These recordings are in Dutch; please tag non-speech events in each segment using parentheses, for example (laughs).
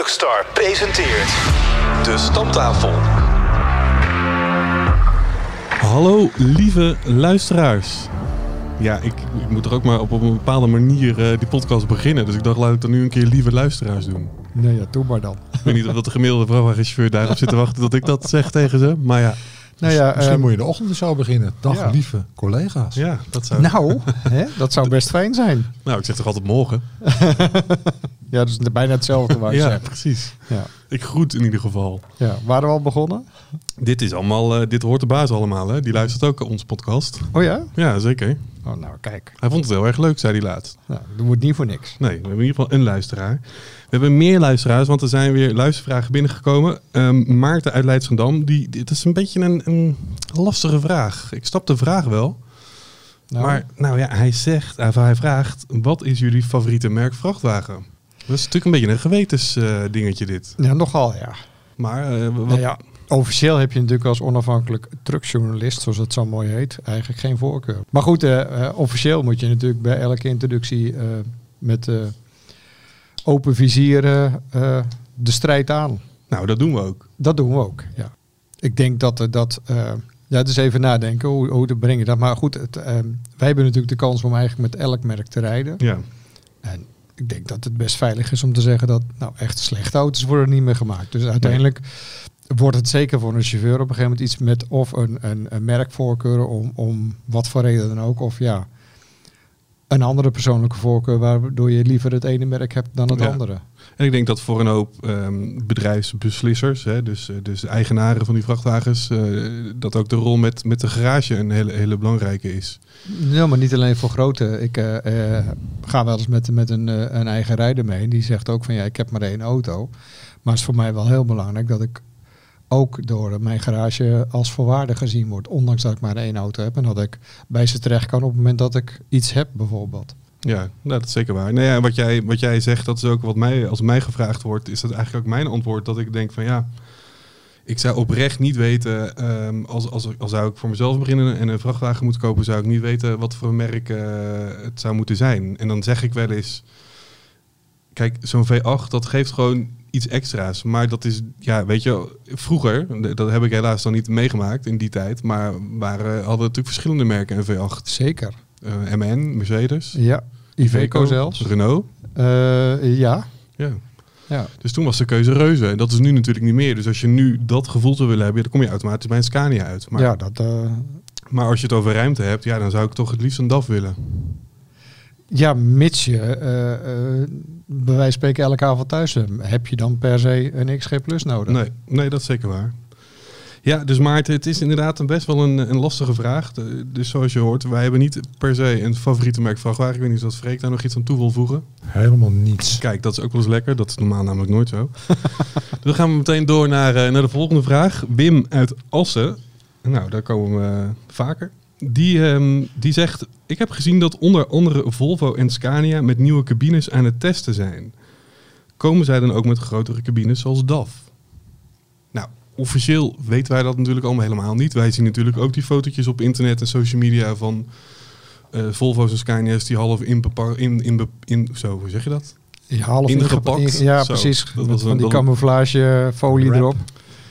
Truckstar presenteert De Stamtafel. Hallo lieve luisteraars. Ja, ik, ik moet er ook maar op, op een bepaalde manier eh, die podcast beginnen. Dus ik dacht, laat ik dan nu een keer lieve luisteraars doen. Nee, ja, doe maar dan. Ik weet niet of dat de gemiddelde vrachtwagenchauffeur daarop zit te wachten dat ik dat zeg tegen ze. Maar ja, Nou ja, Misschien ehm, moet je de ochtend zo beginnen. Dag ja. lieve collega's. ja dat zou... nou, (laughs) hè, dat zou best fijn zijn. Nou, ik zeg toch altijd morgen? (laughs) Ja, dat is bijna hetzelfde waar je Ja, zegt. precies. Ja. Ik groet in ieder geval. ja. Waren we al begonnen? Dit is allemaal, eh, dit hoort de baas allemaal, hè? Die luistert ook onze podcast. Oh ja? Ja, zeker. Oh, nou, kijk. Hij vond het heel erg leuk, zei hij laatst. Nou, we het niet voor niks. Nee, we hebben in ieder geval een luisteraar. We hebben meer luisteraars, want er zijn weer luistervragen binnengekomen. Ehm, Maarten uit Leidschendam, die, dit is een beetje een, een lastige vraag. Ik snap de vraag wel. Nou, Maar nou ja, hij zegt, hij vraagt, wat is jullie favoriete merk vrachtwagen? Dat is natuurlijk een beetje een gewetensdingetje dingetje dit. ja, nogal, ja. Maar eh, wat, Nou ja. Officieel heb je natuurlijk als onafhankelijk truckjournalist, zoals het zo mooi heet, eigenlijk geen voorkeur. Maar goed, eh, eh, officieel moet je natuurlijk bij elke introductie eh, met open vizieren eh, de strijd aan. nou dat doen we ook. Dat doen we ook, ja. Ik denk dat dat... ja, het is even nadenken, hoe, hoe te brengen dat. Maar goed, het, wij hebben natuurlijk de kans om eigenlijk met elk merk te rijden. Ja, En ik denk dat het best veilig is om te zeggen dat nou echt slechte auto's worden niet meer gemaakt. Dus uiteindelijk wordt het zeker voor een chauffeur op een gegeven moment iets met of een, een, een merkvoorkeur om, om wat voor reden dan ook. Of ja, een andere persoonlijke voorkeur waardoor je liever het ene merk hebt dan het Ja. andere. en ik denk dat voor een hoop ehm, bedrijfsbeslissers, hè, dus, eh, dus eigenaren van die vrachtwagens, eh, dat ook de rol met, met de garage een hele, hele belangrijke is. Ja, maar niet alleen voor grote. Ik eh, ga wel eens met, met een, een eigen rijder mee. Die zegt ook van ja, ik heb maar één auto. Maar het is voor mij wel heel belangrijk dat ik ook door mijn garage als volwaardig gezien word. Ondanks dat ik maar één auto heb. En dat ik bij ze terecht kan op het moment dat ik iets heb bijvoorbeeld. Ja, nou, dat is zeker waar. Nou ja, wat jij, wat jij zegt, dat is ook wat mij, als mij gevraagd wordt, is dat eigenlijk ook mijn antwoord. Dat ik denk van ja, ik zou oprecht niet weten, ehm, als, als, als zou ik voor mezelf beginnen en een vrachtwagen moeten kopen, zou ik niet weten wat voor merk eh, het zou moeten zijn. En dan zeg ik wel eens, kijk, zo'n V8, dat geeft gewoon iets extra's. Maar dat is, ja, weet je, vroeger, dat heb ik helaas dan niet meegemaakt in die tijd, maar waren, hadden natuurlijk verschillende merken een V8. Zeker. Eh, MN, Mercedes. Ja. Iveco zelfs. Renault. Eh, ja. Ja. ja. Dus toen was de keuze reuze. En dat is nu natuurlijk niet meer. Dus als je nu dat gevoel zou willen hebben, dan kom je automatisch bij een Scania uit. Maar, ja, dat... eh, maar als je het over ruimte hebt, ja, dan zou ik toch het liefst een DAF willen. Ja, mits je bij wijze van spreken elke avond thuis bent, heb je dan per se een XG Plus nodig? Nee, nee, dat is zeker waar. Ja, dus Maarten, het is inderdaad een best wel een, een lastige vraag. De- dus zoals je hoort, wij hebben niet per se een favoriete merk vrachtwagen. Ik weet niet of Freek daar nog iets aan toe wil voegen. Helemaal niets. Kijk, dat is ook wel eens lekker. Dat is normaal namelijk nooit zo. (laughs) Dan gaan we meteen door naar, eh, naar de volgende vraag. Wim uit Assen. Nou, daar komen we eh, vaker. Die, ehm, die zegt, ik heb gezien dat onder andere Volvo en Scania met nieuwe cabines aan het testen zijn. Komen zij dan ook met grotere cabines zoals DAF? Nou, officieel weten wij dat natuurlijk allemaal helemaal niet. Wij zien natuurlijk ook die fotootjes op internet en social media van eh, Volvo's en Scania's die half in, in, in, in, zo, hoe zeg je dat? Ja, half Ingepakt. Ja, Zo, precies. dat was van een- die camouflagefolie erop.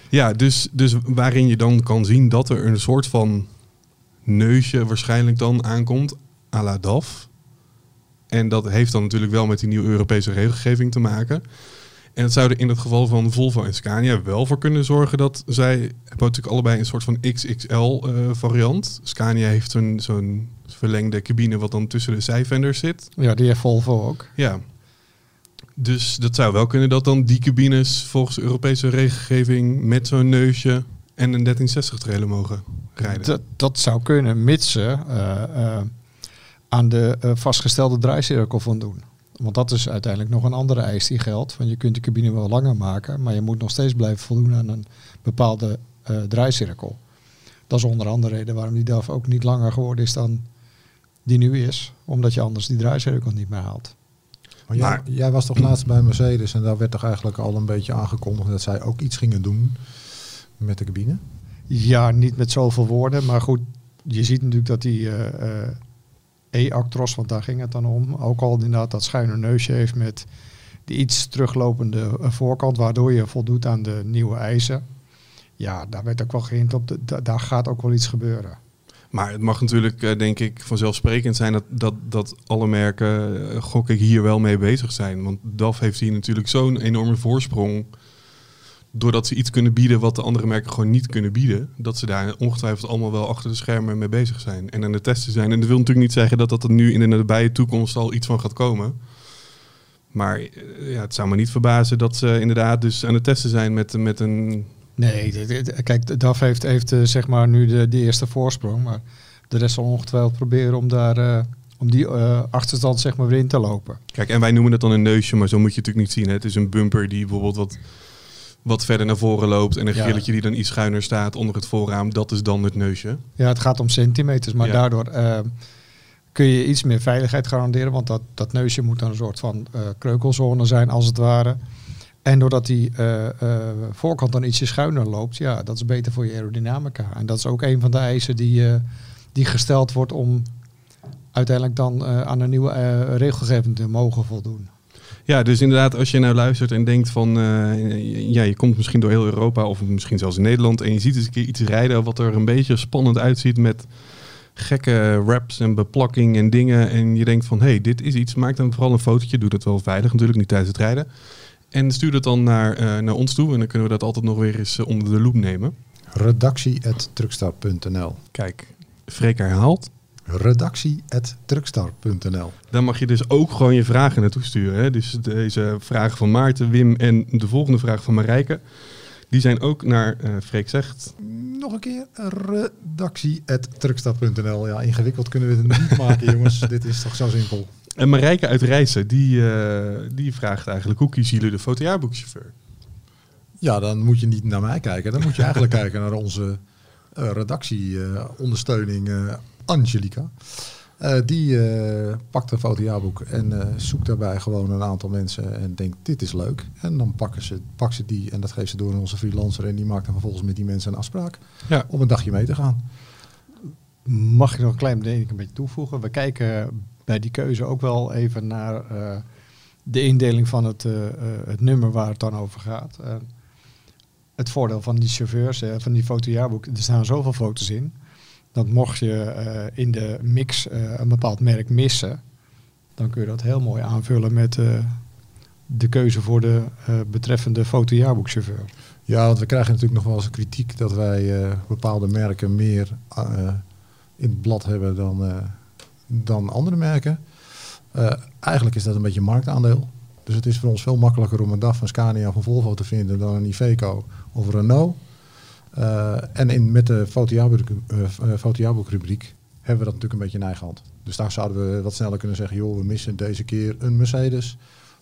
Ja, dus, dus waarin je dan kan zien dat er een soort van neusje waarschijnlijk dan aankomt, à la DAF. En dat heeft dan natuurlijk wel met die nieuwe Europese regelgeving te maken. En het zou er in het geval van Volvo en Scania wel voor kunnen zorgen dat zij hebben natuurlijk allebei een soort van XXL eh, variant. Scania heeft zo'n zo'n verlengde cabine wat dan tussen de zijvenders zit. Ja, die heeft Volvo ook. Ja. Dus dat zou wel kunnen dat dan die cabines volgens Europese regelgeving met zo'n neusje en een 1360 trailer mogen rijden. Dat, dat zou kunnen, mits ze eh, eh, aan de eh, vastgestelde draaicirkel voldoen. Want dat is uiteindelijk nog een andere eis die geldt. Van je kunt de cabine wel langer maken, maar je moet nog steeds blijven voldoen aan een bepaalde eh, draaicirkel. Dat is onder andere reden waarom die DAF ook niet langer geworden is dan die nu is. Omdat je anders die draaicirkel niet meer haalt. Maar jij, Maar- jij was toch laatst bij Mercedes en daar werd toch eigenlijk al een beetje aangekondigd dat zij ook iets gingen doen met de cabine? Ja, niet met zoveel woorden, maar goed, je ziet natuurlijk dat die eh, eh, E-Actros, want daar ging het dan om, ook al inderdaad dat schuine neusje heeft met de iets teruglopende eh, voorkant, waardoor je voldoet aan de nieuwe eisen. Ja, daar werd ook wel geïnd op, de, da- daar gaat ook wel iets gebeuren. Maar het mag natuurlijk, eh, denk ik, vanzelfsprekend zijn dat, dat, dat alle merken, gok ik, hier wel mee bezig zijn. Want DAF heeft hier natuurlijk zo'n enorme voorsprong. Doordat ze iets kunnen bieden wat de andere merken gewoon niet kunnen bieden. Dat ze daar ongetwijfeld allemaal wel achter de schermen mee bezig zijn. En aan het testen zijn. En dat wil natuurlijk niet zeggen dat dat er nu in de nabije toekomst al iets van gaat komen. Maar eh, ja, het zou me niet verbazen dat ze inderdaad dus aan het testen zijn met, met een... Nee, kijk, de DAF heeft, heeft eh, zeg maar nu de, de eerste voorsprong. Maar de rest zal ongetwijfeld proberen om, daar, eh, om die achterstand zeg maar, weer in te lopen. Kijk, en wij noemen het dan een neusje, maar zo moet je het natuurlijk niet zien. Hè. Het is een bumper die bijvoorbeeld wat, wat verder naar voren loopt. En een Ja. grilletje die dan iets schuiner staat onder het voorraam. Dat is dan het neusje. Ja, het gaat om centimeters, maar Ja. daardoor eh, kun je iets meer veiligheid garanderen. Want dat, dat neusje moet dan een soort van eh, kreukelzone zijn, als het ware. En doordat die eh, voorkant dan ietsje schuiner loopt, ja, dat is beter voor je aerodynamica. En dat is ook een van de eisen die, die gesteld wordt om uiteindelijk dan aan een nieuwe regelgeving te mogen voldoen. Ja, dus inderdaad, als je nou luistert en denkt van... eh, ja, je komt misschien door heel Europa of misschien zelfs in Nederland... en je ziet eens een keer iets rijden wat er een beetje spannend uitziet... met gekke wraps en beplakking en dingen. En je denkt van, hé, hey, dit is iets. Maak dan vooral een fotootje. Doe dat wel veilig natuurlijk, niet tijdens het rijden. En stuur dat dan naar, eh, naar ons toe. En dan kunnen we dat altijd nog weer eens eh, onder de loep nemen. Redactie.truckstar.nl Kijk, Freek herhaalt. Redactie.truckstar.nl Dan mag je dus ook gewoon je vragen naartoe sturen. Hè? Dus deze vragen van Maarten, Wim en de volgende vraag van Marijke. Die zijn ook naar eh Freek zegt. Nog een keer, redactie.truckstar.nl Ja, ingewikkeld kunnen we het niet maken, (laughs) jongens. Dit is toch zo simpel. En Marijke uit Rijssen, die, eh, die vraagt eigenlijk... hoe kiezen jullie de fotojaarboekchauffeur? Ja, dan moet je niet naar mij kijken. Dan moet je eigenlijk (laughs) kijken naar onze eh redactieondersteuning Angelica. Eh, die eh, pakt een fotojaarboek en eh, zoekt daarbij gewoon een aantal mensen en denkt dit is leuk. En dan pakken ze, pakt ze die en dat geeft ze door aan onze freelancer en die maakt dan vervolgens met die mensen een afspraak Ja. om een dagje mee te gaan. Mag ik nog een klein ding een beetje toevoegen? We kijken bij die keuze ook wel even naar eh, de indeling van het, eh, eh, het nummer waar het dan over gaat. Het voordeel van die chauffeurs, van die fotojaarboek, er staan zoveel foto's in. Dat mocht je eh, in de mix eh, een bepaald merk missen, dan kun je dat heel mooi aanvullen met eh, de keuze voor de betreffende fotojaarboekchauffeur. Ja, want we krijgen natuurlijk nog wel eens kritiek dat wij bepaalde merken meer in het blad hebben dan, dan andere merken. Eigenlijk is dat een beetje marktaandeel. Dus het is voor ons veel makkelijker om een DAF van Scania of een Volvo te vinden dan een Iveco of Renault. Eh, en in, met de eh, eh, fotojaarboekrubriek hebben we dat natuurlijk een beetje in eigen hand. Dus daar zouden we wat sneller kunnen zeggen, joh, we missen deze keer een Mercedes.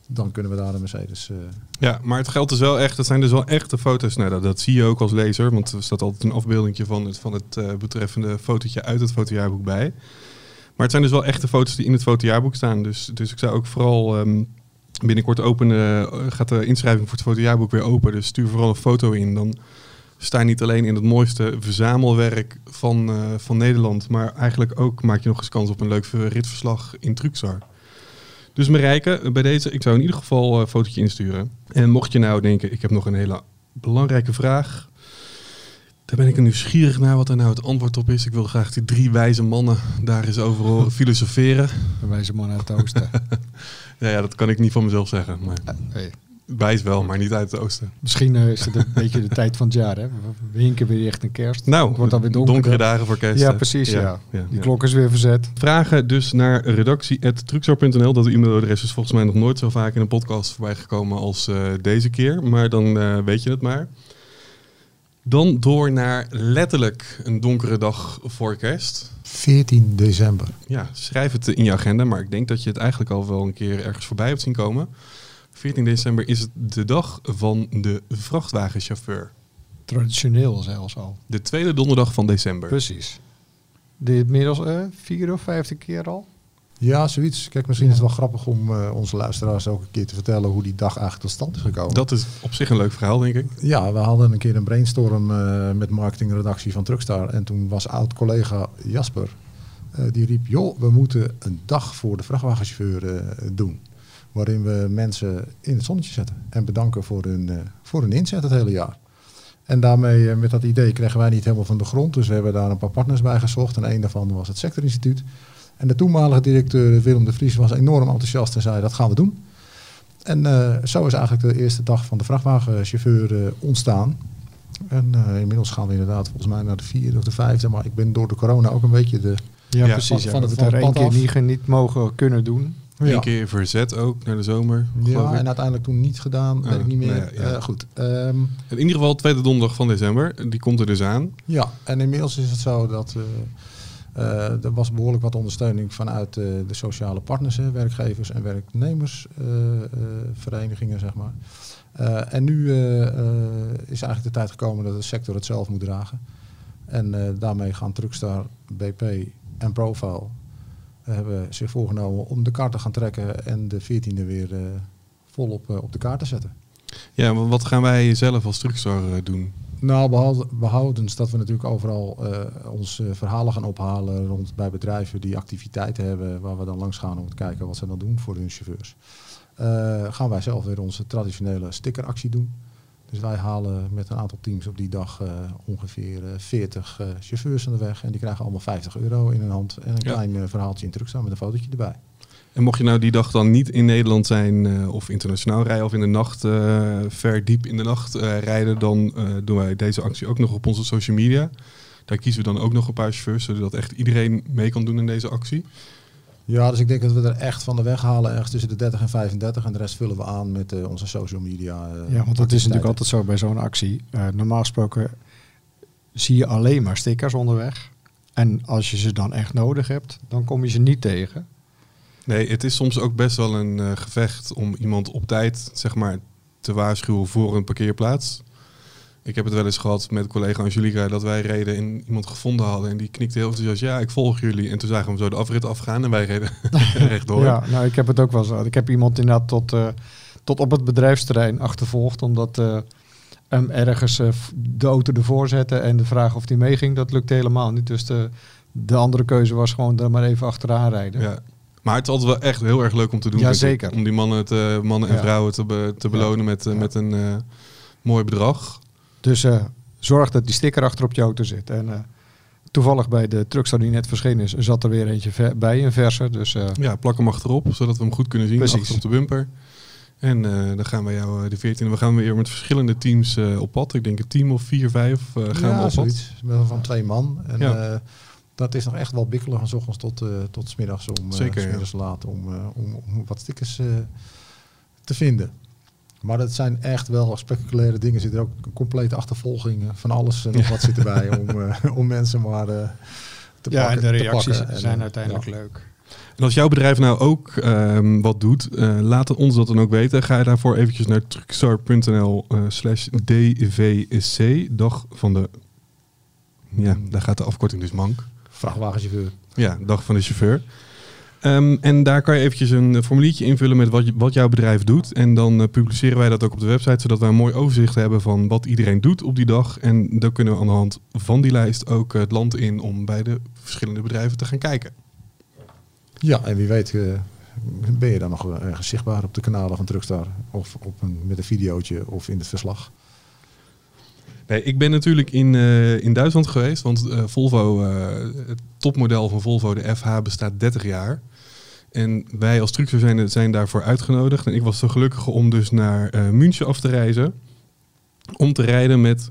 Dan kunnen we daar een Mercedes... eh, Ja, maar het geldt dus wel echt. Het zijn dus wel echte foto's. Nou, dat, dat zie je ook als lezer. Want er staat altijd een afbeelding van het, van het betreffende fotootje uit het fotojaarboek bij. Maar het zijn dus wel echte foto's die in het fotojaarboek staan. Dus, dus ik zou ook vooral ehm, binnenkort openen, gaat de inschrijving voor het fotojaarboek weer open. Dus stuur vooral een foto in. Dan sta je niet alleen in het mooiste verzamelwerk van, eh, van Nederland. Maar eigenlijk ook maak je nog eens kans op een leuk ritverslag in Truxar. Dus Marijke, bij deze, ik zou in ieder geval eh, een fotootje insturen. En mocht je nou denken, ik heb nog een hele belangrijke vraag. Daar ben ik nieuwsgierig naar wat er nou het antwoord op is. Ik wil graag die drie wijze mannen daar eens over horen (laughs) filosoferen. Wijze man uit het oosten. (laughs) Ja, ja, dat kan ik niet van mezelf zeggen. Maar Eh, hey. Wijs wel, maar niet uit het oosten. Misschien eh, is het een (laughs) beetje de tijd van het jaar. Hè? We hinken weer richting kerst. Nou, het wordt donker. donkere dagen voor kerst. Ja, precies. Ja, Die ja. klok is weer verzet. Vragen dus naar redactie.truxar.nl. Dat e-mailadres is volgens mij nog nooit zo vaak in een podcast voorbij gekomen als eh, deze keer. Maar dan eh, weet je het maar. Dan door naar letterlijk een donkere dag voor kerst. 14 december. Ja, schrijf het in je agenda. Maar ik denk dat je het eigenlijk al wel een keer ergens voorbij hebt zien komen. 14 december is het de dag van de vrachtwagenchauffeur. Traditioneel zelfs al. De tweede donderdag van december. Precies. Dit inmiddels eh vier of vijfde keer al. Ja, zoiets. Kijk, misschien is het wel grappig om eh, onze luisteraars ook een keer te vertellen hoe die dag eigenlijk tot stand is gekomen. Dat is op zich een leuk verhaal, denk ik. Ja, we hadden een keer een brainstorm eh, met marketingredactie van Truckstar. En toen was oud-collega Jasper, eh, die riep, joh, we moeten een dag voor de vrachtwagenchauffeur eh, doen. Waarin we mensen in het zonnetje zetten. En bedanken voor hun, eh, voor hun inzet het hele jaar. En daarmee, eh, met dat idee, kregen wij niet helemaal van de grond. Dus we hebben daar een paar partners bij gezocht. En een daarvan was het Sectorinstituut. En de toenmalige directeur Willem de Vries was enorm enthousiast en zei dat gaan we doen. En eh, zo is eigenlijk de eerste dag van de vrachtwagenchauffeur ontstaan. En eh, inmiddels gaan we inderdaad volgens mij naar de vierde of de vijfde. Maar ik ben door de corona ook een beetje de... Ja, Ja, precies. van- Ja, van we het- hebben het van er het af. niet, niet mogen kunnen doen. Eén keer verzet ook naar de zomer. Ja, ik. en uiteindelijk toen niet gedaan, weet Ah, ik niet meer. nou ja, ja. Eh, goed. ehm, In ieder geval tweede donderdag van december. Die komt er dus aan. Ja, en inmiddels is het zo dat eh, eh, er was behoorlijk wat ondersteuning vanuit de sociale partners, hè, werkgevers en werknemersverenigingen, zeg maar. En nu is eigenlijk de tijd gekomen dat de sector het zelf moet dragen. En daarmee gaan Truckstar, BP en Profile hebben zich voorgenomen om de kaart te gaan trekken en de 14e weer eh, volop eh, op de kaart te zetten. Ja, maar wat gaan wij zelf als Truckstar eh, doen? Nou, behoud- behoudens dat we natuurlijk overal eh onze verhalen gaan ophalen rond bij bedrijven die activiteiten hebben, waar we dan langs gaan om te kijken wat ze dan doen voor hun chauffeurs. Gaan wij zelf weer onze traditionele stickeractie doen. Dus wij halen met een aantal teams op die dag eh, ongeveer eh, 40 eh, chauffeurs aan de weg. En die krijgen allemaal 50 euro in hun hand en een Ja. klein eh, verhaaltje in terug staan met een fotootje erbij. En mocht je nou die dag dan niet in Nederland zijn eh, of internationaal rijden of in de nacht eh, ver diep in de nacht eh, rijden, dan eh, doen wij deze actie ook nog op onze social media. Daar kiezen we dan ook nog een paar chauffeurs, zodat echt iedereen mee kan doen in deze actie. Ja, dus ik denk dat we er echt van de weg halen, ergens tussen de 30 en 35. En de rest vullen we aan met eh, onze social media. eh, Ja, want dat is natuurlijk altijd zo bij zo'n actie. Eh, normaal gesproken zie je alleen maar stickers onderweg. En als je ze dan echt nodig hebt, dan kom je ze niet tegen. Nee, het is soms ook best wel een eh, gevecht om iemand op tijd zeg maar, te waarschuwen voor een parkeerplaats. Ik heb het wel eens gehad met collega Angelica dat wij reden en iemand gevonden hadden en die knikte heel enthousiast, ja, ik volg jullie. En toen zagen we hem zo de afrit afgaan en wij reden (laughs) rechtdoor. Ja, nou, ik heb het ook wel zo. Ik heb iemand inderdaad tot, eh, tot op het bedrijfsterrein achtervolgd. Omdat eh, hem ergens eh, de auto ervoor zetten en de vraag of hij meeging, dat lukte helemaal niet. Dus de, de andere keuze was gewoon er maar even achteraan rijden. Ja. Maar het is altijd wel echt heel erg leuk om te doen. Ja, zeker. Om die mannen, te, mannen en Ja. vrouwen te, be- te belonen met, Ja. met een mooi bedrag. Dus eh, zorg dat die sticker achter op je auto zit. En eh, toevallig bij de truckstar die net verschenen is, zat er weer eentje ver- bij, een verse. Dus eh, Ja, plak hem achterop, zodat we hem goed kunnen zien Precies. achter op de bumper. En eh, dan gaan we jou de 14e. We gaan weer met verschillende teams eh, op pad. Ik denk een team of vier, vijf eh, gaan we ja, op pad. zoiets. Wel Van twee man. En Ja. eh, dat is nog echt wel bikkelen van 's ochtends tot, eh tot 's middags om, eh, Zeker, s ja. laat om, eh, om, om wat stickers eh, te vinden. Maar dat zijn echt wel spectaculaire dingen. Er zit er ook een complete achtervolging eh, van alles en nog wat zit erbij (laughs) om, eh, om mensen maar eh, te ja, en pakken. de te reacties pakken. En, zijn uiteindelijk ja. leuk. En als jouw bedrijf nou ook ehm, wat doet, eh, laat ons dat dan ook weten. Ga je daarvoor eventjes naar truckstar.nl slash DVC, dag van de... Ja, daar gaat de afkorting dus mank. Vrachtwagenchauffeur. Ja, dag van de chauffeur. Ehm, en daar kan je eventjes een eh, formuliertje invullen met wat, je- wat jouw bedrijf doet. En dan eh, publiceren wij dat ook op de website, zodat wij een mooi overzicht hebben van wat iedereen doet op die dag. En dan kunnen we aan de hand van die lijst ook eh, het land in om bij de verschillende bedrijven te gaan kijken. Ja, en wie weet ben je dan nog ergens zichtbaar op de kanalen van Truckstar. Of op een, met een videootje of in het verslag. Nee, ik ben natuurlijk in, in Duitsland geweest, want Volvo, het topmodel van Volvo, de FH, bestaat 30 jaar. En wij als Truxer zijn, zijn daarvoor uitgenodigd. En ik was zo gelukkig om dus naar eh, München af te reizen. Om te rijden met,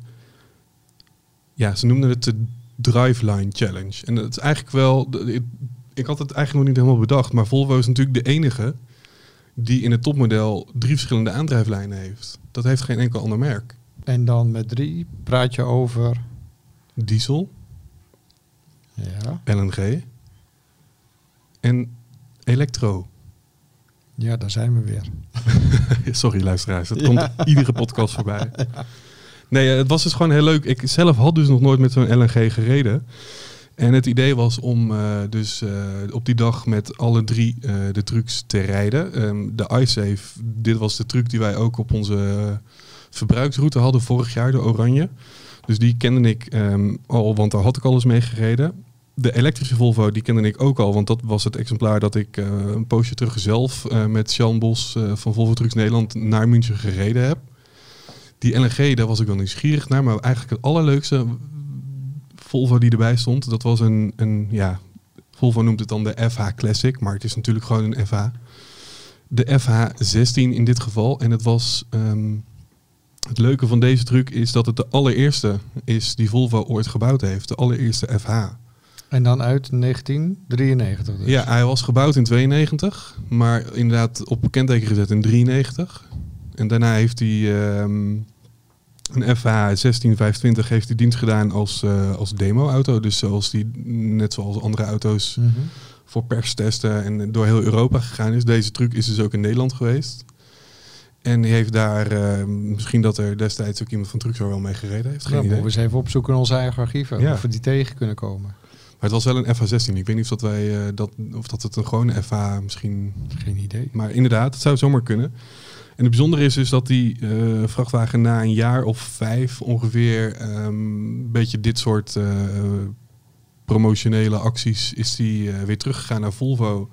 ja, ze noemden het de Driveline Challenge. En dat is eigenlijk wel, ik, ik had het eigenlijk nog niet helemaal bedacht, maar Volvo is natuurlijk de enige die in het topmodel drie verschillende aandrijflijnen heeft. Dat heeft geen enkel ander merk. En dan met drie praat je over... Diesel, Ja, LNG en elektro. ja daar zijn we weer. (laughs) Sorry luisteraars, dat Ja. komt (laughs) iedere podcast voorbij. (laughs) Nee, eh, het was dus gewoon heel leuk. Ik zelf had dus nog nooit met zo'n LNG gereden. En het idee was om eh, dus eh, op die dag met alle drie de trucks te rijden. Ehm, de iSafe, dit was de truc die wij ook op onze verbruiksroute hadden vorig jaar, de oranje. Dus die kende ik ehm, al, want daar had ik al eens mee gereden. De elektrische Volvo, die kende ik ook al, want dat was het exemplaar dat ik eh, een poosje terug zelf eh, met Sjan Bos eh, van Volvo Trucks Nederland naar München gereden heb. Die LNG, daar was ik wel nieuwsgierig naar, maar eigenlijk het allerleukste Volvo die erbij stond, dat was een, een ja, Volvo noemt het dan de FH Classic, maar het is natuurlijk gewoon een FH. De FH16 in dit geval. En het was. ehm, het leuke van deze truck is dat het de allereerste is die Volvo ooit gebouwd heeft. De allereerste FH. En dan uit 1993 dus. Ja, hij was gebouwd in 92, maar inderdaad op kenteken gezet in 93. En daarna heeft hij ehm, een FH 1625 heeft hij dienst gedaan als, eh, als demo-auto. Dus zoals die, net zoals andere auto's, Mhm. voor perstesten en door heel Europa gegaan is. Deze truc is dus ook in Nederland geweest. En die heeft daar, eh, misschien dat er destijds ook iemand van Truxor wel mee gereden heeft. Geen idee. moeten we eens even opzoeken in onze eigen archieven. Ja. Of we die tegen kunnen komen. Maar het was wel een FH16. Ik weet niet of dat, wij, eh, dat, of dat het een gewone FH misschien... Geen idee. Maar inderdaad, het zou zomaar kunnen. En het bijzondere is dus dat die eh, vrachtwagen na een jaar of vijf ongeveer... ehm, een beetje dit soort eh, promotionele acties... is die weer teruggegaan naar Volvo.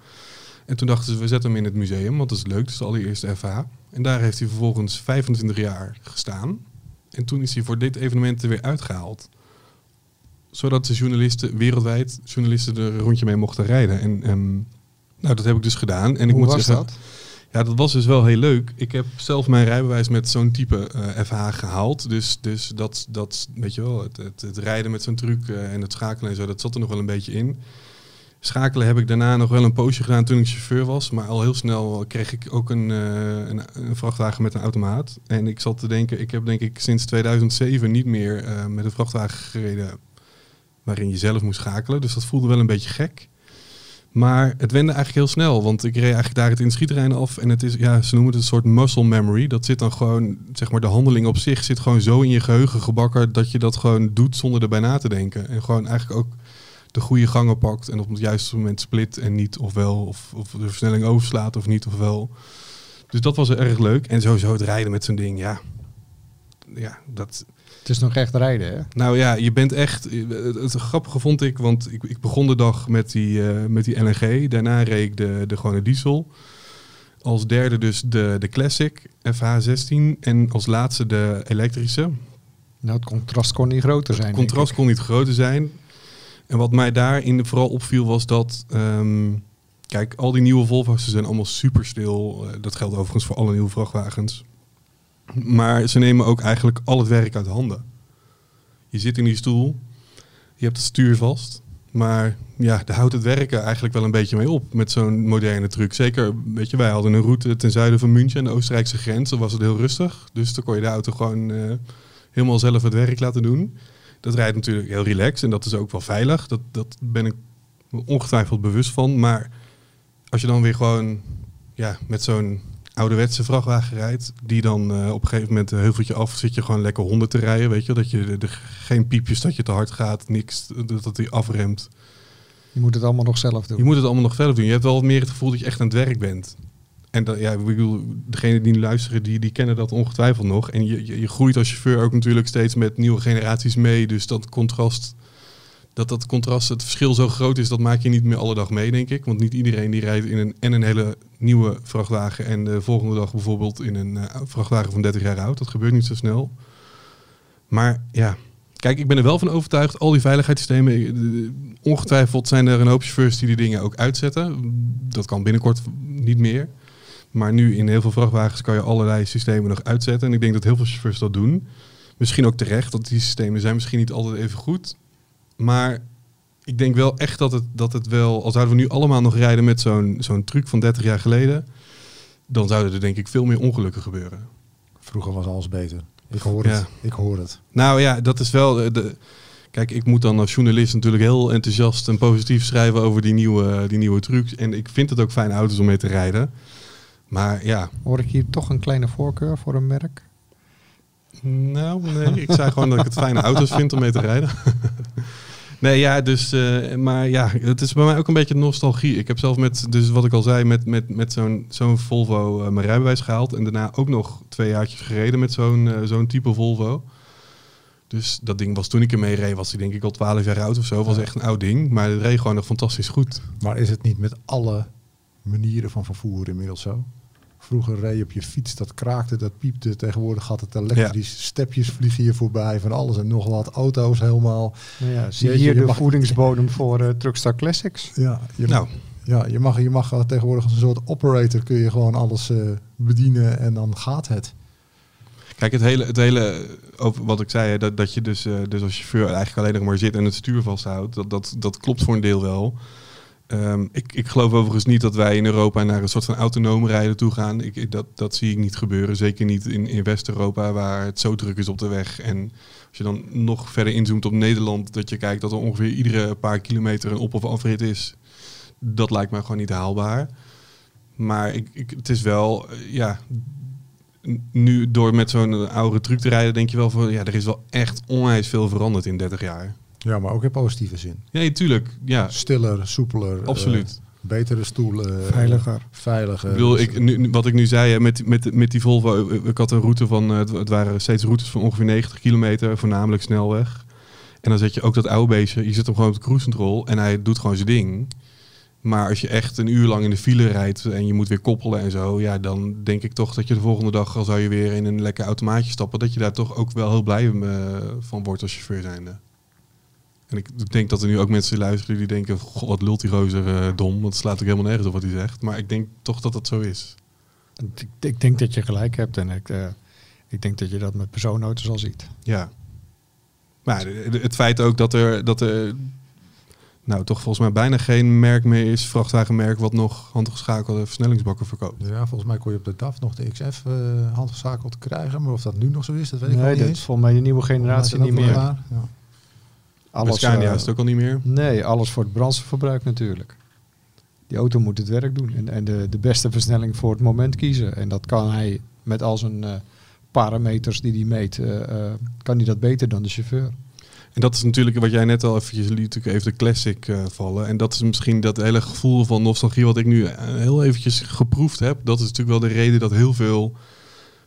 En toen dachten ze, we zetten hem in het museum, want dat is leuk. Dat is de allereerste FH. En daar heeft hij vervolgens 25 jaar gestaan. En toen is hij voor dit evenement er weer uitgehaald. Zodat de journalisten, wereldwijd, journalisten er een rondje mee mochten rijden. En nou, dat heb ik dus gedaan. En ik Hoe moet was zeggen, dat? ja, dat was dus wel heel leuk. Ik heb zelf mijn rijbewijs met zo'n type eh, FH gehaald. Dus, dus dat, dat, weet je wel, het, het, het rijden met zo'n truc eh, en het schakelen en zo, dat zat er nog wel een beetje in. Schakelen heb ik daarna nog wel een poosje gedaan toen ik chauffeur was. Maar al heel snel kreeg ik ook een, eh, een, een vrachtwagen met een automaat. En ik zat te denken, ik heb denk ik sinds 2007 niet meer eh, met een vrachtwagen gereden waarin je zelf moest schakelen. Dus dat voelde wel een beetje gek. Maar het wende eigenlijk heel snel, want ik reed eigenlijk daar het in het schietterrein af. En het is, ja, ze noemen het een soort muscle memory. Dat zit dan gewoon, zeg maar, de handeling op zich zit gewoon zo in je geheugen gebakken dat je dat gewoon doet zonder erbij na te denken. En gewoon eigenlijk ook de goede gangen pakt en op het juiste moment split en niet of wel. Of, of de versnelling overslaat of niet of wel. Dus dat was erg leuk. En sowieso het rijden met zo'n ding, ja. Ja, dat, Het is nog echt rijden, hè? nou ja, je bent echt. Het, het grappige vond ik, want ik, ik begon de dag met die, eh, met die LNG. Daarna reed ik de, de gewone diesel. Als derde dus de, de Classic FH16. En als laatste de elektrische. Nou, het contrast kon niet groter zijn. Het contrast kon niet groter zijn. En wat mij daarin vooral opviel was dat... ehm, kijk, al die nieuwe Volvo's zijn allemaal super stil. Eh, dat geldt overigens voor alle nieuwe vrachtwagens. Maar ze nemen ook eigenlijk al het werk uit handen. Je zit in die stoel, je hebt het stuur vast. Maar ja, daar houdt het werken eigenlijk wel een beetje mee op met zo'n moderne truc. Zeker, weet je, wij hadden een route ten zuiden van München en de Oostenrijkse grens. Dan was het heel rustig. Dus dan kon je de auto gewoon eh, helemaal zelf het werk laten doen. Dat rijdt natuurlijk heel relaxed en dat is ook wel veilig. Dat, dat ben ik ongetwijfeld bewust van. Maar als je dan weer gewoon ja, met zo'n ouderwetse vrachtwagen rijdt, die dan eh, op een gegeven moment een heuveltje af zit je gewoon lekker honden te rijden, weet je, dat je geen piepjes dat je te hard gaat, niks dat dat hij afremt. Je moet het allemaal nog zelf doen. Je moet het allemaal nog verder doen. Je hebt wel meer het gevoel dat je echt aan het werk bent. En dat, ja, ik bedoel, degene die luisteren, die, die kennen dat ongetwijfeld nog. En je, je, je groeit als chauffeur ook natuurlijk steeds met nieuwe generaties mee. Dus dat contrast, dat dat contrast, het verschil zo groot is, dat maak je niet meer alle dag mee, denk ik. Want niet iedereen die rijdt in een, en een hele nieuwe vrachtwagen en de volgende dag bijvoorbeeld in een eh, vrachtwagen van 30 jaar oud. Dat gebeurt niet zo snel. Maar ja, kijk, ik ben er wel van overtuigd, al die veiligheidssystemen, eh, ongetwijfeld zijn er een hoop chauffeurs die die dingen ook uitzetten. Dat kan binnenkort niet meer. Maar nu in heel veel vrachtwagens kan je allerlei systemen nog uitzetten. En ik denk dat heel veel chauffeurs dat doen. Misschien ook terecht, want die systemen zijn misschien niet altijd even goed. Maar ik denk wel echt dat het, dat het wel, als zouden we nu allemaal nog rijden met zo'n zo'n truc van 30 jaar geleden, dan zouden er denk ik veel meer ongelukken gebeuren. Vroeger was alles beter. Ik hoor Ja. het. Ik hoor het. Nou ja, dat is wel. eh, De, kijk, ik moet dan als journalist natuurlijk heel enthousiast en positief schrijven over die nieuwe, die nieuwe trucs. En ik vind het ook fijne auto's om mee te rijden. Maar ja, Hoor ik hier toch een kleine voorkeur voor een merk? Nou nee, ik zei gewoon dat ik het fijne auto's vind om mee te rijden. (laughs) nee, ja, dus, eh, maar ja, het is bij mij ook een beetje nostalgie. Ik heb zelf met, dus wat ik al zei, met, met, met zo'n zo'n Volvo eh, mijn rijbewijs gehaald. En daarna ook nog twee jaartjes gereden met zo'n eh, zo'n type Volvo. Dus dat ding was toen ik ermee reed, was hij denk ik al 12 jaar oud of zo. Was echt een oud ding, maar het reed gewoon nog fantastisch goed. Maar is het niet met alle manieren van vervoer inmiddels zo? Vroeger reed je op je fiets, dat kraakte, dat piepte. Tegenwoordig gaat het elektrisch. Stepjes vliegen hier voorbij, van alles en nog wat. Auto's helemaal. Nou ja, zie Jeetje, hier je de mag- voedingsbodem voor eh Truckstar Classics. Ja, je, Nou, ja, je, mag, je mag eh, tegenwoordig als een soort operator kun je gewoon alles eh, bedienen en dan gaat het. Kijk, het hele, het hele over wat ik zei, dat, dat je dus, dus als chauffeur eigenlijk alleen nog maar zit en het stuur vasthoudt, dat, dat, dat klopt voor een deel wel. Ehm, ik, ik geloof overigens niet dat wij in Europa naar een soort van autonoom rijden toe gaan. Ik, dat, dat zie ik niet gebeuren. Zeker niet in, in West-Europa, waar het zo druk is op de weg. En als je dan nog verder inzoomt op Nederland, dat je kijkt dat er ongeveer iedere paar kilometer een op- of afrit is. Dat lijkt mij gewoon niet haalbaar. Maar ik, het is wel, eh, ja, nu door met zo'n oude truck te rijden, denk je wel van, ja, er is wel echt onwijs veel veranderd in 30 jaar. Ja, maar ook in positieve zin. Ja, tuurlijk. Ja, Stiller, soepeler. absoluut. eh, betere stoelen. Veiliger. Veiliger. Ik bedoel, Dus- ik, nu, wat ik nu zei, met, met, met die Volvo, eh, ik had een route van, eh, het, het waren steeds routes van ongeveer 90 kilometer, voornamelijk snelweg. En dan zet je ook dat oude beestje, je zet hem gewoon op de cruise control en hij doet gewoon zijn ding. Maar als je echt een uur lang in de file rijdt en je moet weer koppelen en zo, ja, dan denk ik toch dat je de volgende dag, al zou je weer in een lekker automaatje stappen, dat je daar toch ook wel heel blij eh, van wordt als chauffeur zijnde. En ik denk dat er nu ook mensen luisteren die denken, god, wat lult die gozer eh, dom, want het slaat ook helemaal nergens op wat hij zegt. Maar ik denk toch dat dat zo is. Ik, ik denk dat je gelijk hebt en ik, eh, ik denk dat je dat met personenauto's al ziet. Ja. Maar het feit ook dat er, dat er nou toch volgens mij bijna geen merk meer is, vrachtwagenmerk, wat nog handgeschakelde versnellingsbakken verkoopt. Ja, volgens mij kon je op de DAF nog de XF eh handgezakeld krijgen. Maar of dat nu nog zo is, dat weet ik wel Nee, niet dat is volgens mij de nieuwe generatie niet meer. dat. Ja. Alles, Scania eh, is het ook al niet meer. Nee, alles voor het brandstofverbruik natuurlijk. Die auto moet het werk doen en, en de, de beste versnelling voor het moment kiezen. En dat kan hij met al zijn eh, parameters die hij meet, eh, kan hij dat beter dan de chauffeur. En dat is natuurlijk wat jij net al eventjes liet natuurlijk even de classic vallen. En dat is misschien dat hele gevoel van nostalgie wat ik nu heel eventjes geproefd heb. Dat is natuurlijk wel de reden dat heel veel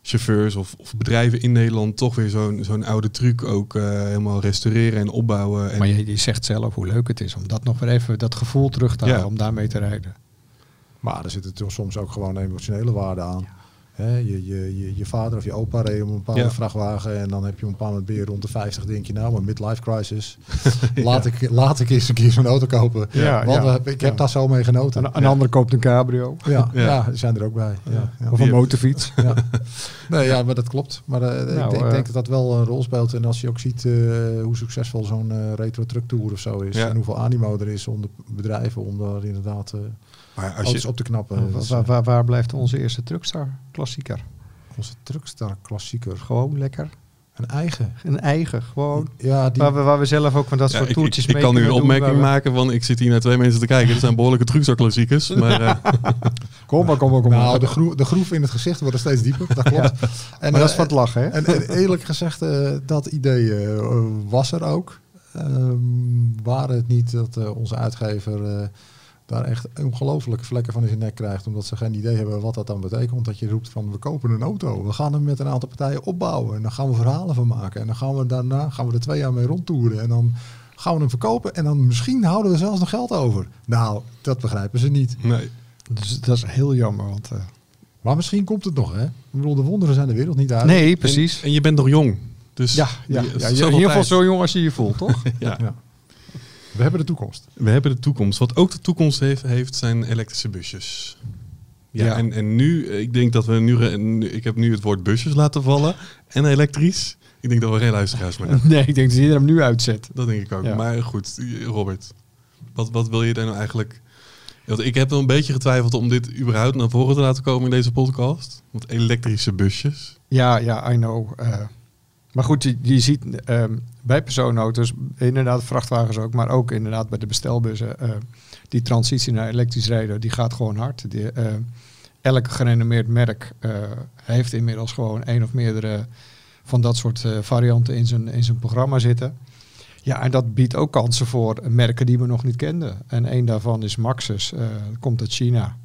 chauffeurs of, of bedrijven in Nederland toch weer zo'n zo'n oude truc ook eh, helemaal restaureren en opbouwen. En Maar je, je zegt zelf hoe leuk het is om dat nog weer even, dat gevoel terug te Ja. halen, om daarmee te rijden. Maar er zitten toch soms ook gewoon emotionele waarden aan. Hè, je, je, je, je vader of je opa reed op een bepaalde Ja. vrachtwagen en dan heb je op een bepaald moment ben je rond de 50, denk je nou, een midlife crisis. (laughs) laat, ik, laat ik eens een keer zo'n auto kopen. Ja, Want ja. eh, ik heb daar zo mee genoten. Een, een ander koopt een cabrio ja, Ja. ja. die zijn er ook bij. Ja, ja. of een motorfiets. Ja. Nee, ja, maar dat klopt. Maar eh, ik, Nou, ik eh, denk dat dat wel een rol speelt. En als je ook ziet eh, hoe succesvol zo'n retro truck tour of zo is. Ja. En hoeveel animo er is onder bedrijven om daar inderdaad eh maar als je, op te knappen. Waar, is, waar, eh, waar, waar blijft onze eerste Truckstar klassieker? onze truckstar klassieker. Gewoon lekker. Een eigen. Een eigen, gewoon. Ja, die, Waar we, waar we zelf ook van dat Ja, soort ik, ik, toertjes ik mee kan nu een opmerking we- maken van ik zit hier naar twee mensen te kijken. Er zijn behoorlijke truckstar-klassiekers. (laughs) Maar eh, Kom maar, kom maar, kom maar. nou, de, groe, de groef in het gezicht wordt steeds dieper. Dat klopt. En, maar dat is eh, van het lachen, hè? En, en eerlijk gezegd, eh, dat idee eh, was er ook. Ehm waren het niet dat eh, onze uitgever eh, daar echt ongelofelijke vlekken van in zijn nek krijgt. Omdat ze geen idee hebben wat dat dan betekent. Dat je roept van we kopen een auto. We gaan hem met een aantal partijen opbouwen. En dan gaan we verhalen van maken. En dan gaan we daarna gaan we er twee jaar mee rondtoeren. En dan gaan we hem verkopen. En dan misschien houden we zelfs nog geld over. Nou, dat begrijpen ze niet. nee. Dus dat is heel jammer, want... eh, Maar misschien komt het nog, hè? Ik bedoel, de wonderen zijn de wereld niet uit. nee, precies. En, en je bent nog jong. Dus ja, ja, ja, zoveel in ieder geval zo jong als je je voelt, toch? (laughs) Ja. Ja. We hebben de toekomst. We hebben de toekomst. Wat ook de toekomst heeft, heeft zijn elektrische busjes. Ja, Ja. En, en nu, eh, ik denk dat we nu, ik heb nu het woord busjes laten vallen en elektrisch. Ik denk dat we geen luisteraars meer hebben. (laughs) nee, ik denk dat iedereen hem nu uitzet. Dat denk ik ook. Ja. Maar goed, Robert, wat, wat wil je daar nou eigenlijk... Want ik heb wel een beetje getwijfeld om dit überhaupt naar voren te laten komen in deze podcast. Want elektrische busjes. Ja, ja, I know. eh. Maar goed, je, ziet ehm, bij personenauto's, inderdaad vrachtwagens ook, maar ook inderdaad bij de bestelbussen, eh, die transitie naar elektrisch rijden, die gaat gewoon hard. Die, eh, elk gerenommeerd merk eh, heeft inmiddels gewoon één of meerdere van dat soort eh, varianten in zijn, in zijn programma zitten. Ja, en dat biedt ook kansen voor merken die we nog niet kenden. En één daarvan is Maxus, eh, komt uit China.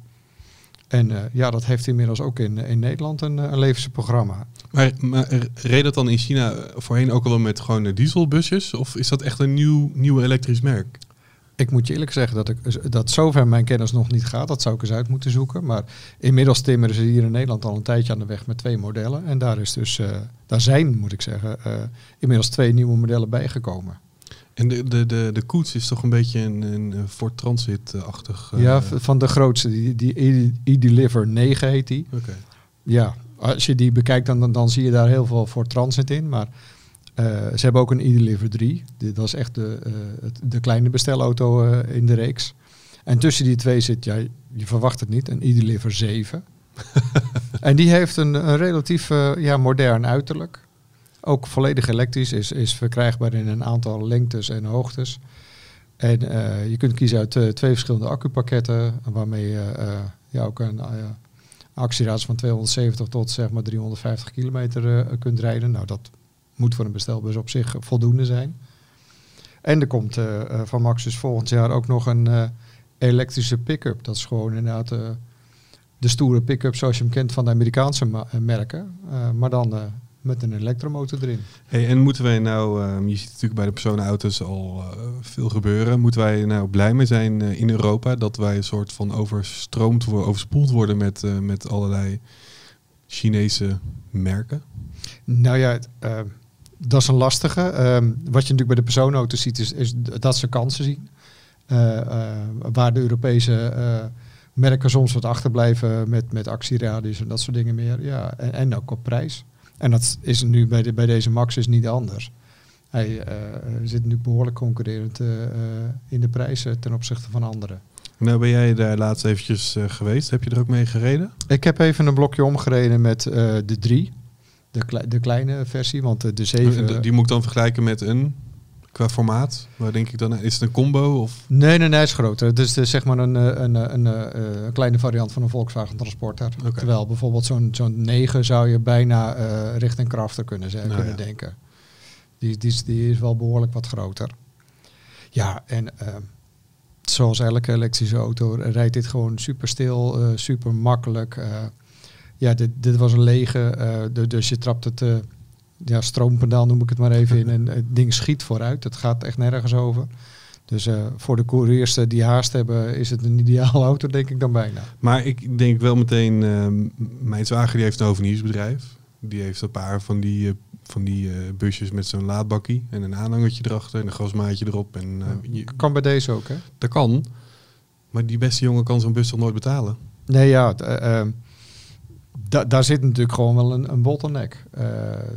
En eh, ja, dat heeft inmiddels ook in, in Nederland een, eh, een levensprogramma. Maar, maar reed dat dan in China voorheen ook al wel met gewoon eh, dieselbusjes? Of is dat echt een nieuw, nieuw elektrisch merk? Ik moet je eerlijk zeggen dat, ik, dat zover mijn kennis nog niet gaat. Dat zou ik eens uit moeten zoeken. Maar inmiddels timmeren ze hier in Nederland al een tijdje aan de weg met twee modellen. En daar, is dus, eh, daar zijn, moet ik zeggen, eh, inmiddels twee nieuwe modellen bijgekomen. En de, de, de, de koets is toch een beetje een, een Ford Transit-achtig... eh, ja, v- van de grootste, die, die E-Deliver 9 heet die. Oké. Ja, als je die bekijkt, dan, dan, dan zie je daar heel veel voor transit in. Maar eh, ze hebben ook een e-deliver 3. Die- Dat is echt de, eh, de kleine bestelauto eh, in de reeks. En tussen die twee zit, ja, je verwacht het niet, een e-deliver 7. (laughs) en die heeft een, een relatief eh, ja, modern uiterlijk. Ook volledig elektrisch, is, is verkrijgbaar in een aantal lengtes en hoogtes. En eh, je kunt kiezen uit eh, twee verschillende accupakketten, waarmee je eh, ook een actieradius van 270 tot zeg maar 350 kilometer kunt rijden. Nou, dat moet voor een bestelbus op zich voldoende zijn. En er komt van Maxus volgend jaar ook nog een elektrische pick-up. Dat is gewoon inderdaad de stoere pick-up zoals je hem kent van de Amerikaanse merken. Maar dan met een elektromotor erin. Hey, en moeten wij nou, ehm, je ziet natuurlijk bij de personenauto's al eh, veel gebeuren. Moeten wij nou blij mee zijn eh, in Europa dat wij een soort van overstroomd worden, overspoeld worden met, eh, met allerlei Chinese merken? Nou ja, het, eh, dat is een lastige. Ehm, wat je natuurlijk bij de personenauto's ziet, is, is dat ze kansen zien. Waar de Europese merken soms wat achterblijven met, met actieradius en dat soort dingen meer. Ja, en, en ook op prijs. En dat is nu bij, de, bij deze Max is niet anders. Hij eh, zit nu behoorlijk concurrerend eh, eh, in de prijzen ten opzichte van anderen. Nou ben jij daar laatst eventjes geweest. Heb je er ook mee gereden? Ik heb even een blokje omgereden met de 3. De, de kleine versie, want de, de 7... Die- Die moet ik dan vergelijken met een, qua formaat. Waar denk ik dan, is het een combo? Of? Nee, nee, nee, het is groter. Het is dus zeg maar een, eh, een, eh, een, eh, een kleine variant van een Volkswagen Transporter. Terwijl bijvoorbeeld zo'n zo'n 9 zou je bijna eh richting Crafter kunnen, zeggen, Nou kunnen ja. denken. Die, die, is- die is wel behoorlijk wat groter. Ja, en eh, zoals elke elektrische auto rijdt dit gewoon super stil, eh, super makkelijk. eh. ja, dit, dit was een lege, eh, dus je trapt het eh, ja, stroompedaal, noem ik het maar even in. (laughs) En het ding schiet vooruit. Het gaat echt nergens over. Dus eh, voor de couriers die haast hebben, is het een ideale (laughs) auto, denk ik dan bijna. Maar ik denk wel meteen, ehm mijn zwager die heeft een hoveniersbedrijf. Die heeft een paar van die, eh, van die eh, busjes met zo'n laadbakkie en een aanhangertje erachter en een gasmaatje erop. En, je- Kan bij deze ook, hè? dat kan, maar die beste jongen kan zo'n bus toch nooit betalen? Nee, ja, eh, ehm, da- daar zit natuurlijk gewoon wel een, een bottleneck. Eh,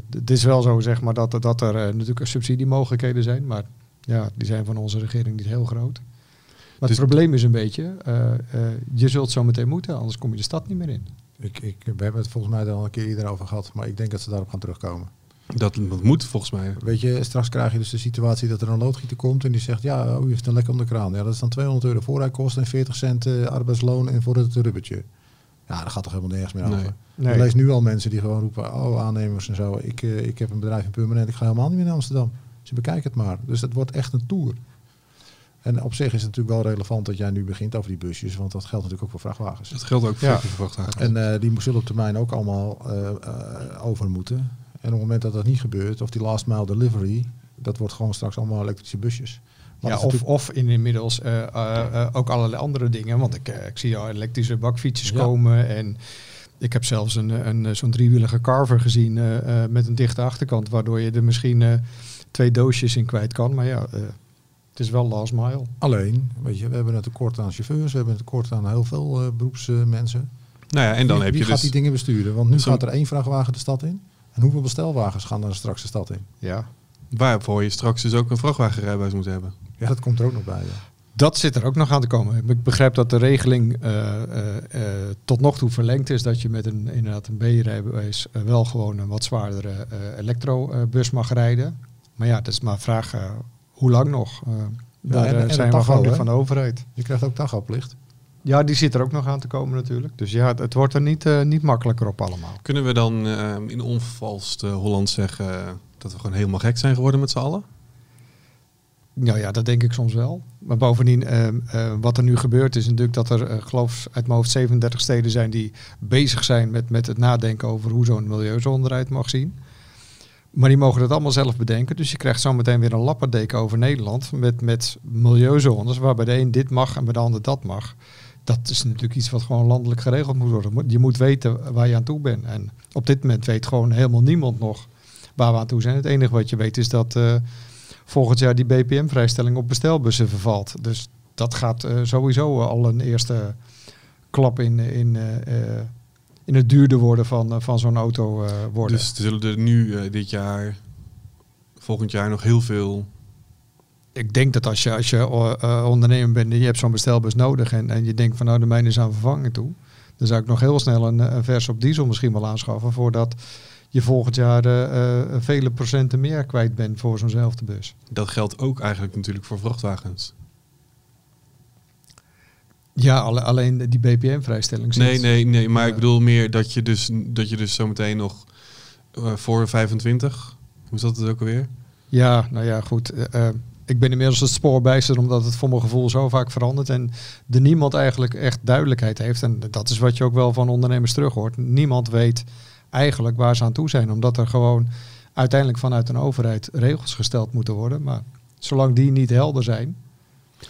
het is wel zo, zeg maar, dat, er- dat er eh, natuurlijk subsidiemogelijkheden zijn, maar ja, die zijn van onze regering niet heel groot. Maar Dus- het probleem is een beetje, eh, eh, je zult zo meteen moeten, anders kom je de stad niet meer in. Ik, ik, we hebben het volgens mij al een keer eerder over gehad, maar ik denk dat ze daarop gaan terugkomen. Dat, dat moet volgens mij. Weet je, straks krijg je dus de situatie dat er een loodgieter komt en die zegt, ja, oh, u heeft een lek om de kraan. Ja, dat is dan 200 euro voorrijkosten en 40 cent arbeidsloon en voor het rubbertje. Ja, dat gaat toch helemaal nergens meer over. Nee. Je leest nu al mensen die gewoon roepen, oh, aannemers en zo. Ik, eh, ik heb een bedrijf in Permanent, ik ga helemaal niet meer naar Amsterdam. Ze bekijken het maar. Dus het wordt echt een tour. En op zich is het natuurlijk wel relevant dat jij nu begint over die busjes, want dat geldt natuurlijk ook voor vrachtwagens. Dat geldt ook voor Ja. vrachtwagens. En eh, die zullen op termijn ook allemaal eh, over moeten. En op het moment dat dat niet gebeurt, of die last mile delivery, dat wordt gewoon straks allemaal elektrische busjes. Ja, of, of in inmiddels eh, eh, eh, ook allerlei andere dingen. Want ik, ik zie al elektrische bakfietsjes Ja. komen. En ik heb zelfs een, een, zo'n driewielige carver gezien eh, eh, met een dichte achterkant. Waardoor je er misschien eh, twee doosjes in kwijt kan. Maar ja, eh, het is wel last mile. Alleen, weet je, we hebben een tekort aan chauffeurs, we hebben een tekort aan heel veel eh, beroepsmensen. nou ja, en dan wie heb wie je gaat dus... die dingen besturen? Want nu gaat er één vrachtwagen de stad in. En hoeveel bestelwagens gaan er straks de stad in? Ja. Waarvoor je straks dus ook een vrachtwagenrijbewijs moet hebben. Ja, dat komt er ook nog bij. Ja. Dat zit er ook nog aan te komen. Ik begrijp dat de regeling eh, eh, eh, tot nog toe verlengd is. Dat je met een, inderdaad een B-rijbewijs wel gewoon een wat zwaardere eh, elektrobus mag rijden. Maar ja, het is maar een vraag eh, hoe lang nog. Eh, daar en- en de zijn we afhankelijk van de overheid. Je krijgt ook tachoplicht. Ja, die zit er ook nog aan te komen natuurlijk. Dus ja, het, wordt er niet, eh, niet makkelijker op allemaal. Kunnen we dan in onvervalst eh, Holland zeggen dat we gewoon helemaal gek zijn geworden met z'n allen? Nou ja, dat denk ik soms wel. Maar bovendien, eh, eh, wat er nu gebeurt is natuurlijk dat er, eh, geloof uit mijn hoofd, 37 steden zijn die bezig zijn met, met het nadenken over hoe zo'n milieuzone eruit mag zien. Maar die mogen dat allemaal zelf bedenken. Dus je krijgt zometeen weer een lapperdeken over Nederland met, met milieuzones waarbij de een dit mag en bij de ander dat mag. Dat is natuurlijk iets wat gewoon landelijk geregeld moet worden. Je moet weten waar je aan toe bent. En op dit moment weet gewoon helemaal niemand nog waar we aan toe zijn. Het enige wat je weet is dat eh, volgend jaar die BPM-vrijstelling op bestelbussen vervalt. Dus dat gaat eh, sowieso al een eerste klap in, in, eh, eh, in het duurder worden van, eh, van zo'n auto eh, worden. Dus er zullen er nu eh, dit jaar, volgend jaar nog heel veel... ik denk dat als je, als je eh, eh, ondernemer bent en je hebt zo'n bestelbus nodig en, en je denkt van nou de mijne is aan vervanging toe, dan zou ik nog heel snel een, een vers op diesel misschien wel aanschaffen voordat je volgend jaar eh, eh, vele procenten meer kwijt bent voor zo'nzelfde bus. Dat geldt ook eigenlijk natuurlijk voor vrachtwagens. Ja, alle- alleen die BPM-vrijstelling. Nee, nee, nee. Maar ik bedoel meer dat je dus, dat je dus zometeen nog eh, voor 25... Hoe zat het ook alweer? Ja, nou ja, goed. ik ben inmiddels het spoor bijster omdat het voor mijn gevoel zo vaak verandert en er niemand eigenlijk echt duidelijkheid heeft. En dat is wat je ook wel van ondernemers terug hoort. Niemand weet eigenlijk waar ze aan toe zijn, omdat er gewoon uiteindelijk vanuit een overheid regels gesteld moeten worden. Maar zolang die niet helder zijn,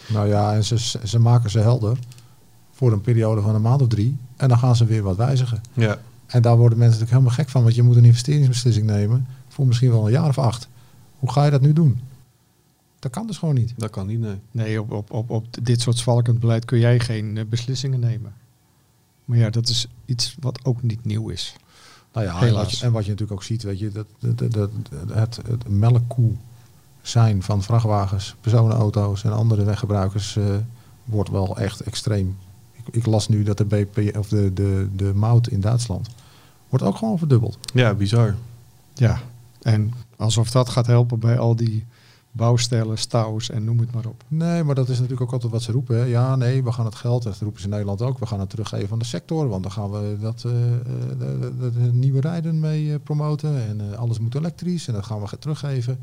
Nou ja, en ze, ze maken ze helder voor een periode van een maand of drie. En dan gaan ze weer wat wijzigen. Ja. En daar worden mensen natuurlijk helemaal gek van. Want je moet een investeringsbeslissing nemen voor misschien wel een jaar of acht. Hoe ga je dat nu doen? Dat kan dus gewoon niet. Dat kan niet, nee. nee, op, op, op, op dit soort zwalkend beleid kun jij geen eh, beslissingen nemen. Maar ja, dat is iets wat ook niet nieuw is. Nou ja, en wat, je, en wat je natuurlijk ook ziet, weet je, dat, dat, dat, het melkkoe zijn van vrachtwagens, personenauto's en andere weggebruikers eh, wordt wel echt extreem. Ik, ik las nu dat de BP of de, de, de mout in Duitsland wordt ook gewoon verdubbeld. Ja, bizar. Ja, en alsof dat gaat helpen bij al die bouwstellen, stouws en noem het maar op. Nee, maar dat is natuurlijk ook altijd wat ze roepen. Hè. Ja, nee, we gaan het geld, dat roepen ze in Nederland ook, we gaan het teruggeven aan de sector. Want dan gaan we dat, eh, eh, de- de- de nieuwe rijden mee eh, promoten. En alles moet elektrisch en dat gaan we ge- teruggeven.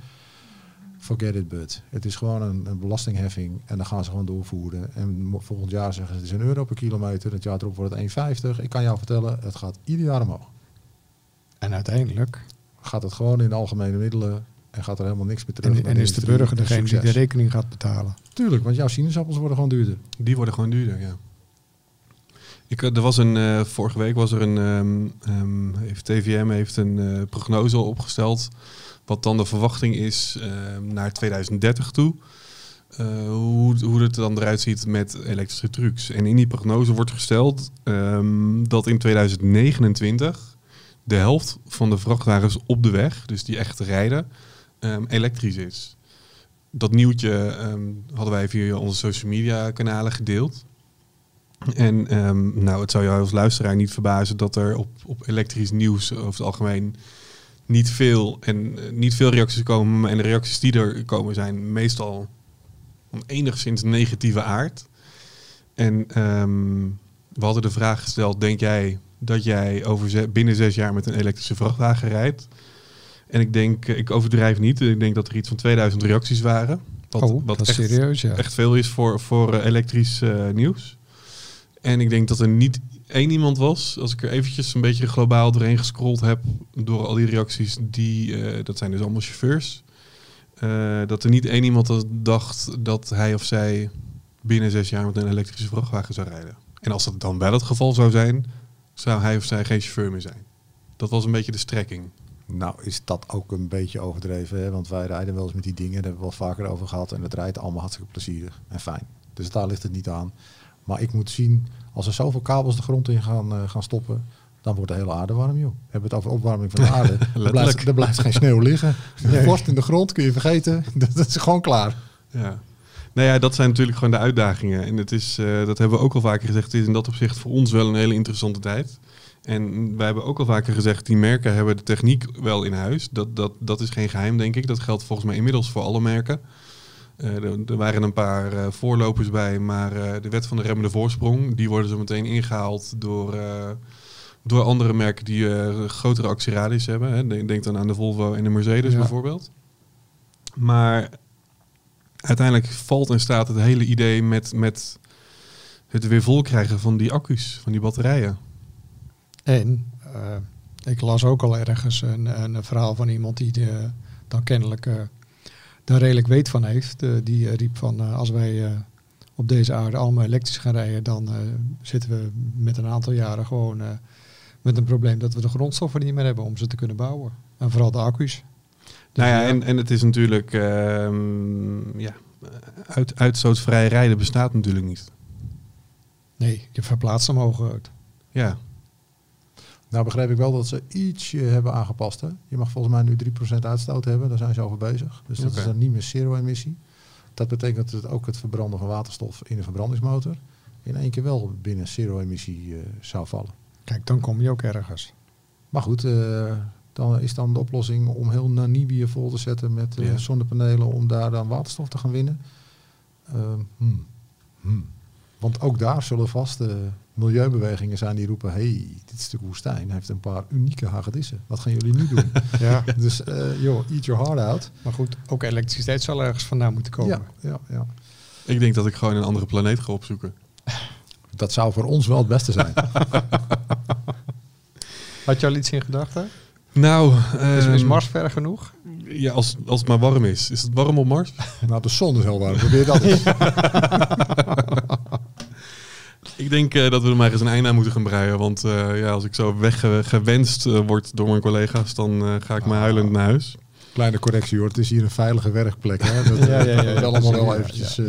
Forget it, but. Het is gewoon een, een belastingheffing en dan gaan ze gewoon doorvoeren. En volgend jaar zeggen ze het is een euro per kilometer. Het jaar erop wordt het 1,50. Ik kan jou vertellen, het gaat ieder jaar omhoog. En uiteindelijk. Gaat het gewoon in de algemene middelen en gaat er helemaal niks meer terug. En, en is de burger degene die de rekening gaat betalen. Tuurlijk, want jouw sinaasappels worden gewoon duurder. Die worden gewoon duurder, ja. Ik, eh, er was een, eh, vorige week was er een, ehm, ehm, heeft TVM heeft een eh, prognose opgesteld, wat dan de verwachting is ehm, naar 2030 toe. eh, hoe, hoe het er dan eruit ziet met elektrische trucks. En in die prognose wordt gesteld ehm, dat in 2029 de helft van de vrachtwagens op de weg, dus die echt rijden, ehm, elektrisch is. Dat nieuwtje ehm, hadden wij via onze social media kanalen gedeeld. En ehm, nou, het zou jou als luisteraar niet verbazen dat er op, op elektrisch nieuws over het algemeen niet veel en eh, niet veel reacties komen. En de reacties die er komen zijn meestal van enigszins negatieve aard. En we hadden de vraag gesteld: denk jij dat jij over binnen zes jaar met een elektrische vrachtwagen rijdt? En ik denk, eh, ik overdrijf niet. Ik denk dat er iets van 2000 reacties waren. Wat, oh, wat echt, serieus, ja. echt veel is voor, voor eh, elektrisch eh, nieuws. En ik denk dat er niet één iemand was, als ik er eventjes een beetje globaal doorheen gescrolld heb, door al die reacties, die, dat zijn dus allemaal chauffeurs, dat er niet één iemand dacht dat hij of zij binnen zes jaar met een elektrische vrachtwagen zou rijden. En als dat dan wel het geval zou zijn, zou hij of zij geen chauffeur meer zijn. Dat was een beetje de strekking. Nou is dat ook een beetje overdreven, hè? want wij rijden wel eens met die dingen, daar hebben we wel vaker over gehad en het rijdt allemaal hartstikke plezierig en fijn. Dus daar ligt het niet aan. Maar ik moet zien, als er zoveel kabels de grond in gaan, eh, gaan stoppen, dan wordt de hele aarde warm, joh. Hebben we het over opwarming van de (laughs) aarde. er, blijft, er blijft geen sneeuw liggen. (laughs) De vorst in de grond kun je vergeten. Dat, (laughs) dat is gewoon klaar. Ja. Nou ja, dat zijn natuurlijk gewoon de uitdagingen. En het is, eh, dat hebben we ook al vaker gezegd, het is in dat opzicht voor ons wel een hele interessante tijd. En wij hebben ook al vaker gezegd, die merken hebben de techniek wel in huis. Dat, dat, dat is geen geheim, denk ik. Dat geldt volgens mij inmiddels voor alle merken. Eh, er, er waren een paar eh, voorlopers bij, maar eh, de wet van de remmende voorsprong, die worden zo meteen ingehaald door, door andere merken die grotere actieradius hebben. Hè. Denk, denk dan aan de Volvo en de Mercedes Ja. bijvoorbeeld. Maar uiteindelijk valt en staat het hele idee met, met het weer vol krijgen van die accu's, van die batterijen. En eh, ik las ook al ergens een, een verhaal van iemand die de, dan kennelijk eh, daar redelijk weet van heeft. Eh, die riep van als wij op deze aarde allemaal elektrisch gaan rijden, dan zitten we met een aantal jaren gewoon met een probleem dat we de grondstoffen niet meer hebben om ze te kunnen bouwen. En vooral de accu's. Nou ja, ja. en, en het is natuurlijk, ehm, ja, uit, uitstootvrij rijden bestaat natuurlijk niet. Nee, je verplaatst hem hooguit. Ja, Nou begreep ik wel dat ze ietsje hebben aangepast. Hè? Je mag volgens mij nu 3% uitstoot hebben. Daar zijn ze over bezig. Dus dat is dan niet meer zero-emissie. Dat betekent dat ook het verbranden van waterstof in een verbrandingsmotor... in één keer wel binnen zero-emissie eh, zou vallen. Kijk, dan kom je ook ergens. Maar goed, eh, dan is dan de oplossing om heel Namibië vol te zetten met Ja. zonnepanelen... om daar dan waterstof te gaan winnen. Ehm, hmm, hmm. Want ook daar zullen vast milieubewegingen zijn die roepen... hey, dit stuk woestijn heeft een paar unieke hagedissen. Wat gaan jullie nu doen? (laughs) Ja. dus eh, joh, eat your heart out. Maar goed, ook elektriciteit zal ergens vandaan moeten komen. Ja, ja, ja. ik denk dat ik gewoon een andere planeet ga opzoeken. Dat zou voor ons wel het beste zijn. (laughs) Had je al iets in gedachten? Nou, Is, is ehm, Mars ver genoeg? Ja, als, als het maar warm is. Is het warm op Mars? (laughs) nou, de zon is heel warm. Probeer dat eens. Ik denk eh, dat we er maar eens een einde aan moeten gaan breien. Want eh, ja, als ik zo weggewenst eh, word door mijn collega's, dan eh, ga ik maar huilend naar huis. Kleine correctie hoor, het is hier een veilige werkplek. Hè? Dat, (laughs) Ja, ja, ja, ja. dat allemaal wel eventjes... ja.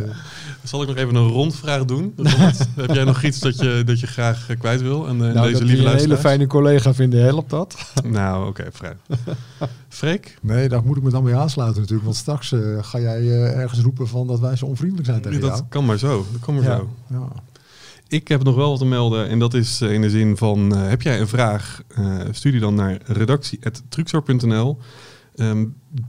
Zal ik nog even een rondvraag doen? (laughs) Heb jij nog iets dat je, dat je graag kwijt wil? En, eh, nou, deze dat lieve een hele fijne collega vinden, helpt dat? (laughs) Nou, oké, vrij. Freek? Nee, daar moet ik me dan bij aansluiten natuurlijk. Want straks eh, ga jij eh, ergens roepen van dat wij zo onvriendelijk zijn tegen dat jou. kan maar zo. Dat kan maar Ja. zo. Ja. Ik heb nog wel wat te melden en dat is eh, in de zin van, eh, heb jij een vraag, eh, stuur die dan naar redactie.truxor.nl. Ehm,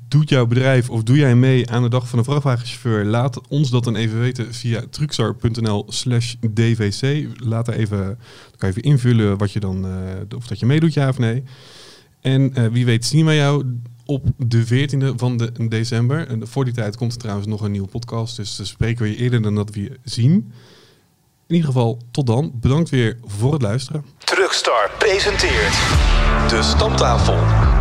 doet jouw bedrijf of doe jij mee aan de dag van de vrachtwagenchauffeur? Laat ons dat dan even weten via truxor.nl slash dvc. Laat er even, kan je even invullen wat je dan, of dat je meedoet, ja of nee. En wie weet zien wij jou op de 14e van de december. En voor die tijd komt er trouwens nog een nieuwe podcast, dus spreken we je eerder dan dat we je zien. In ieder geval, tot dan. Bedankt weer voor het luisteren. Truckstar presenteert de Stamtafel.